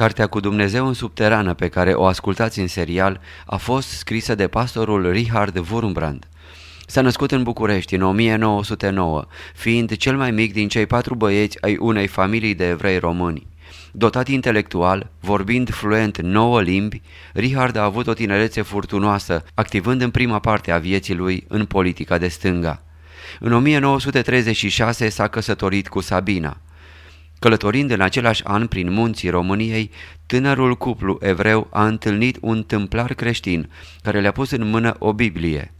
Cartea cu Dumnezeu în subterană pe care o ascultați în serial a fost scrisă de pastorul Richard Wurmbrand. S-a născut în București în 1909, fiind cel mai mic din cei patru băieți ai unei familii de evrei români. Dotat intelectual, vorbind fluent nouă limbi, Richard a avut o tinerețe furtunoasă, activând în prima parte a vieții lui în politica de stânga. În 1936 s-a căsătorit cu Sabina. Călătorind în același an prin munții României, tânărul cuplu evreu a întâlnit un tâmplar creștin care le-a pus în mână o Biblie.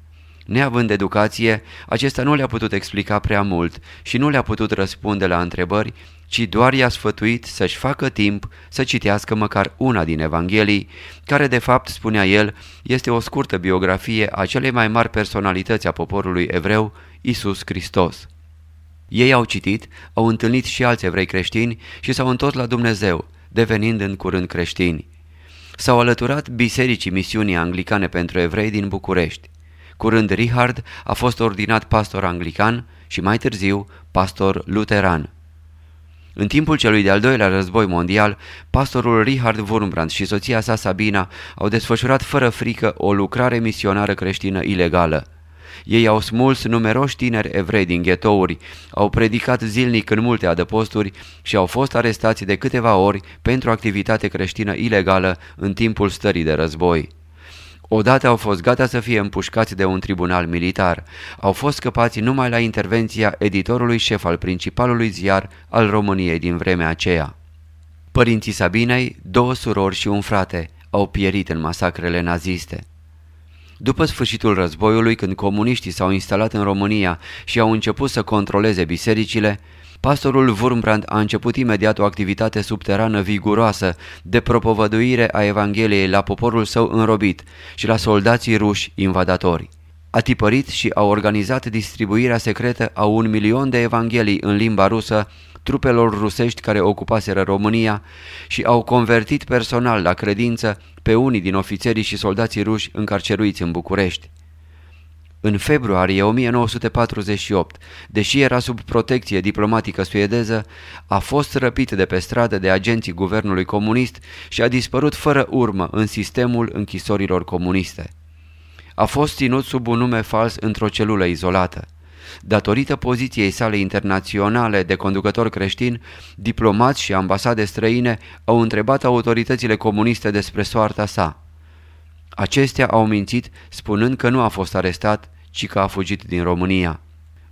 Neavând educație, acesta nu le-a putut explica prea mult și nu le-a putut răspunde la întrebări, ci doar i-a sfătuit să-și facă timp să citească măcar una din Evanghelii, care de fapt, spunea el, este o scurtă biografie a celei mai mari personalități a poporului evreu, Isus Hristos. Ei au citit, au întâlnit și alți evrei creștini și s-au întors la Dumnezeu, devenind în curând creștini. S-au alăturat bisericii misiunii anglicane pentru evrei din București. Curând Richard a fost ordinat pastor anglican și mai târziu pastor luteran. În timpul celui de-al doilea război mondial, pastorul Richard Wurmbrand și soția sa Sabina au desfășurat fără frică o lucrare misionară creștină ilegală. Ei au smuls numeroși tineri evrei din ghetouri, au predicat zilnic în multe adăposturi și au fost arestați de câteva ori pentru activitate creștină ilegală în timpul stării de război. Odată au fost gata să fie împușcați de un tribunal militar. Au fost scăpați numai la intervenția editorului șef al principalului ziar al României din vremea aceea. Părinții Sabinei, două surori și un frate, au pierit în masacrele naziste. După sfârșitul războiului, când comuniștii s-au instalat în România și au început să controleze bisericile, pastorul Wurmbrand a început imediat o activitate subterană viguroasă de propovăduire a Evangheliei la poporul său înrobit și la soldații ruși invadatori. A tipărit și a organizat distribuirea secretă a un milion de evanghelii în limba rusă trupelor rusești care ocupaseră România și au convertit personal la credință pe unii din ofițerii și soldații ruși încarceruiți în București. În februarie 1948, deși era sub protecție diplomatică suedeză, a fost răpit de pe stradă de agenții guvernului comunist și a dispărut fără urmă în sistemul închisorilor comuniste. A fost ținut sub un nume fals într-o celulă izolată. Datorită poziției sale internaționale de conducător creștin, diplomați și ambasade străine au întrebat autoritățile comuniste despre soarta sa. Acestea au mințit spunând că nu a fost arestat, ci că a fugit din România.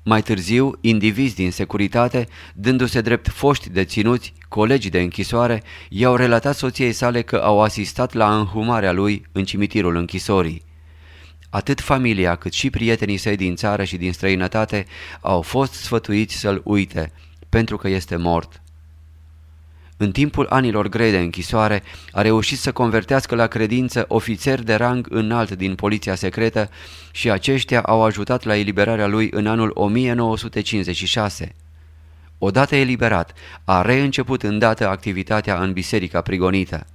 Mai târziu, indivizi din securitate, dându-se drept foști deținuți, colegi de închisoare, i-au relatat soției sale că au asistat la înhumarea lui în cimitirul închisorii. Atât familia cât și prietenii săi din țară și din străinătate au fost sfătuiți să-l uite, pentru că este mort. În timpul anilor grei de închisoare, a reușit să convertească la credință ofițeri de rang înalt din poliția secretă și aceștia au ajutat la eliberarea lui în anul 1956. Odată eliberat, a reînceput îndată activitatea în biserica prigonită.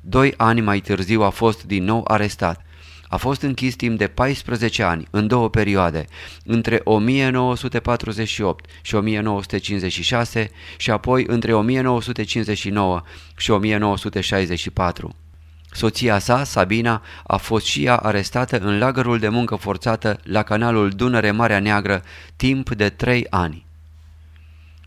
Doi ani mai târziu a fost din nou arestat. A fost închis timp de 14 ani, în două perioade, între 1948 și 1956 și apoi între 1959 și 1964. Soția sa, Sabina, a fost și ea arestată în lagărul de muncă forțată la canalul Dunăre-Marea Neagră timp de trei ani.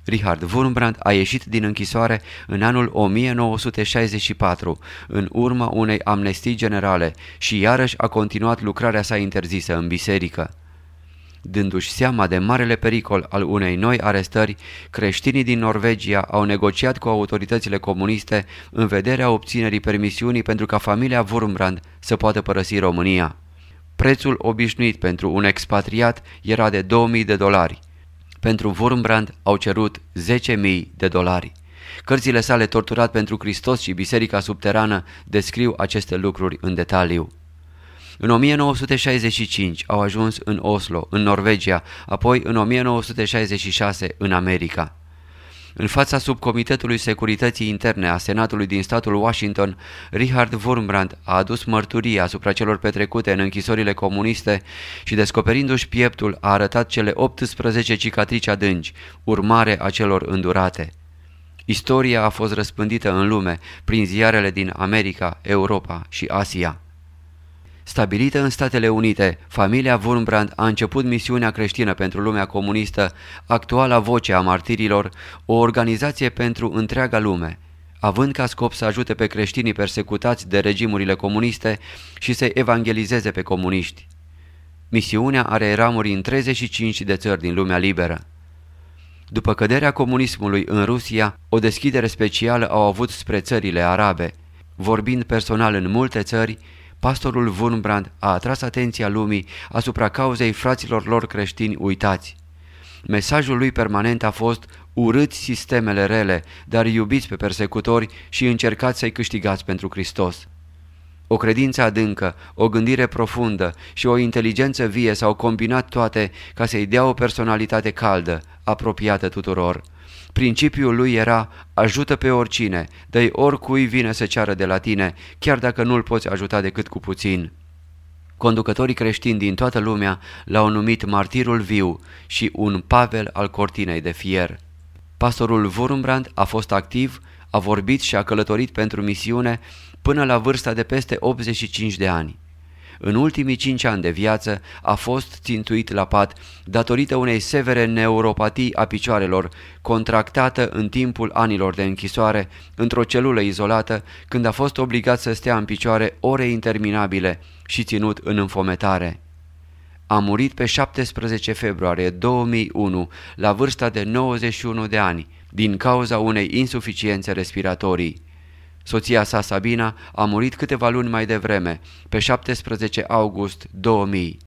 Richard Wurmbrand a ieșit din închisoare în anul 1964, în urma unei amnestii generale și iarăși a continuat lucrarea sa interzisă în biserică. Dându-și seama de marele pericol al unei noi arestări, creștinii din Norvegia au negociat cu autoritățile comuniste în vederea obținerii permisiunii pentru ca familia Wurmbrand să poată părăsi România. Prețul obișnuit pentru un expatriat era de 2000 de dolari. Pentru Wurmbrand au cerut 10.000 de dolari. Cărțile sale torturat pentru Hristos și biserica subterană descriu aceste lucruri în detaliu. În 1965 au ajuns în Oslo, în Norvegia, apoi în 1966 în America. În fața subcomitetului securității interne a Senatului din statul Washington, Richard Wurmbrand a adus mărturii asupra celor petrecute în închisorile comuniste și descoperindu-și pieptul a arătat cele 18 cicatrici adânci, urmare a celor îndurate. Istoria a fost răspândită în lume prin ziarele din America, Europa și Asia. Stabilită în Statele Unite, familia Wurmbrand a început misiunea creștină pentru lumea comunistă, actuala voce a martirilor, o organizație pentru întreaga lume, având ca scop să ajute pe creștinii persecutați de regimurile comuniste și să evangelizeze pe comuniști. Misiunea are ramuri în 35 de țări din lumea liberă. După căderea comunismului în Rusia, o deschidere specială au avut spre țările arabe. Vorbind personal în multe țări, pastorul Wurmbrand a atras atenția lumii asupra cauzei fraților lor creștini uitați. Mesajul lui permanent a fost urâți sistemele rele, dar iubiți pe persecutori și încercați să-i câștigați pentru Hristos. O credință adâncă, o gândire profundă și o inteligență vie s-au combinat toate ca să-i dea o personalitate caldă, apropiată tuturor. Principiul lui era, ajută pe oricine, dă oricui vine să ceară de la tine, chiar dacă nu-l poți ajuta decât cu puțin. Conducătorii creștini din toată lumea l-au numit martirul viu și un Pavel al cortinei de fier. Pastorul Wurmbrand a fost activ, a vorbit și a călătorit pentru misiune până la vârsta de peste 85 de ani. În ultimii cinci ani de viață a fost țintuit la pat datorită unei severe neuropatii a picioarelor, contractată în timpul anilor de închisoare, într-o celulă izolată, când a fost obligat să stea în picioare ore interminabile și ținut în înfometare. A murit pe 17 februarie 2001, la vârsta de 91 de ani, din cauza unei insuficiențe respiratorii. Soția sa, Sabina, a murit câteva luni mai devreme, pe 17 august 2000.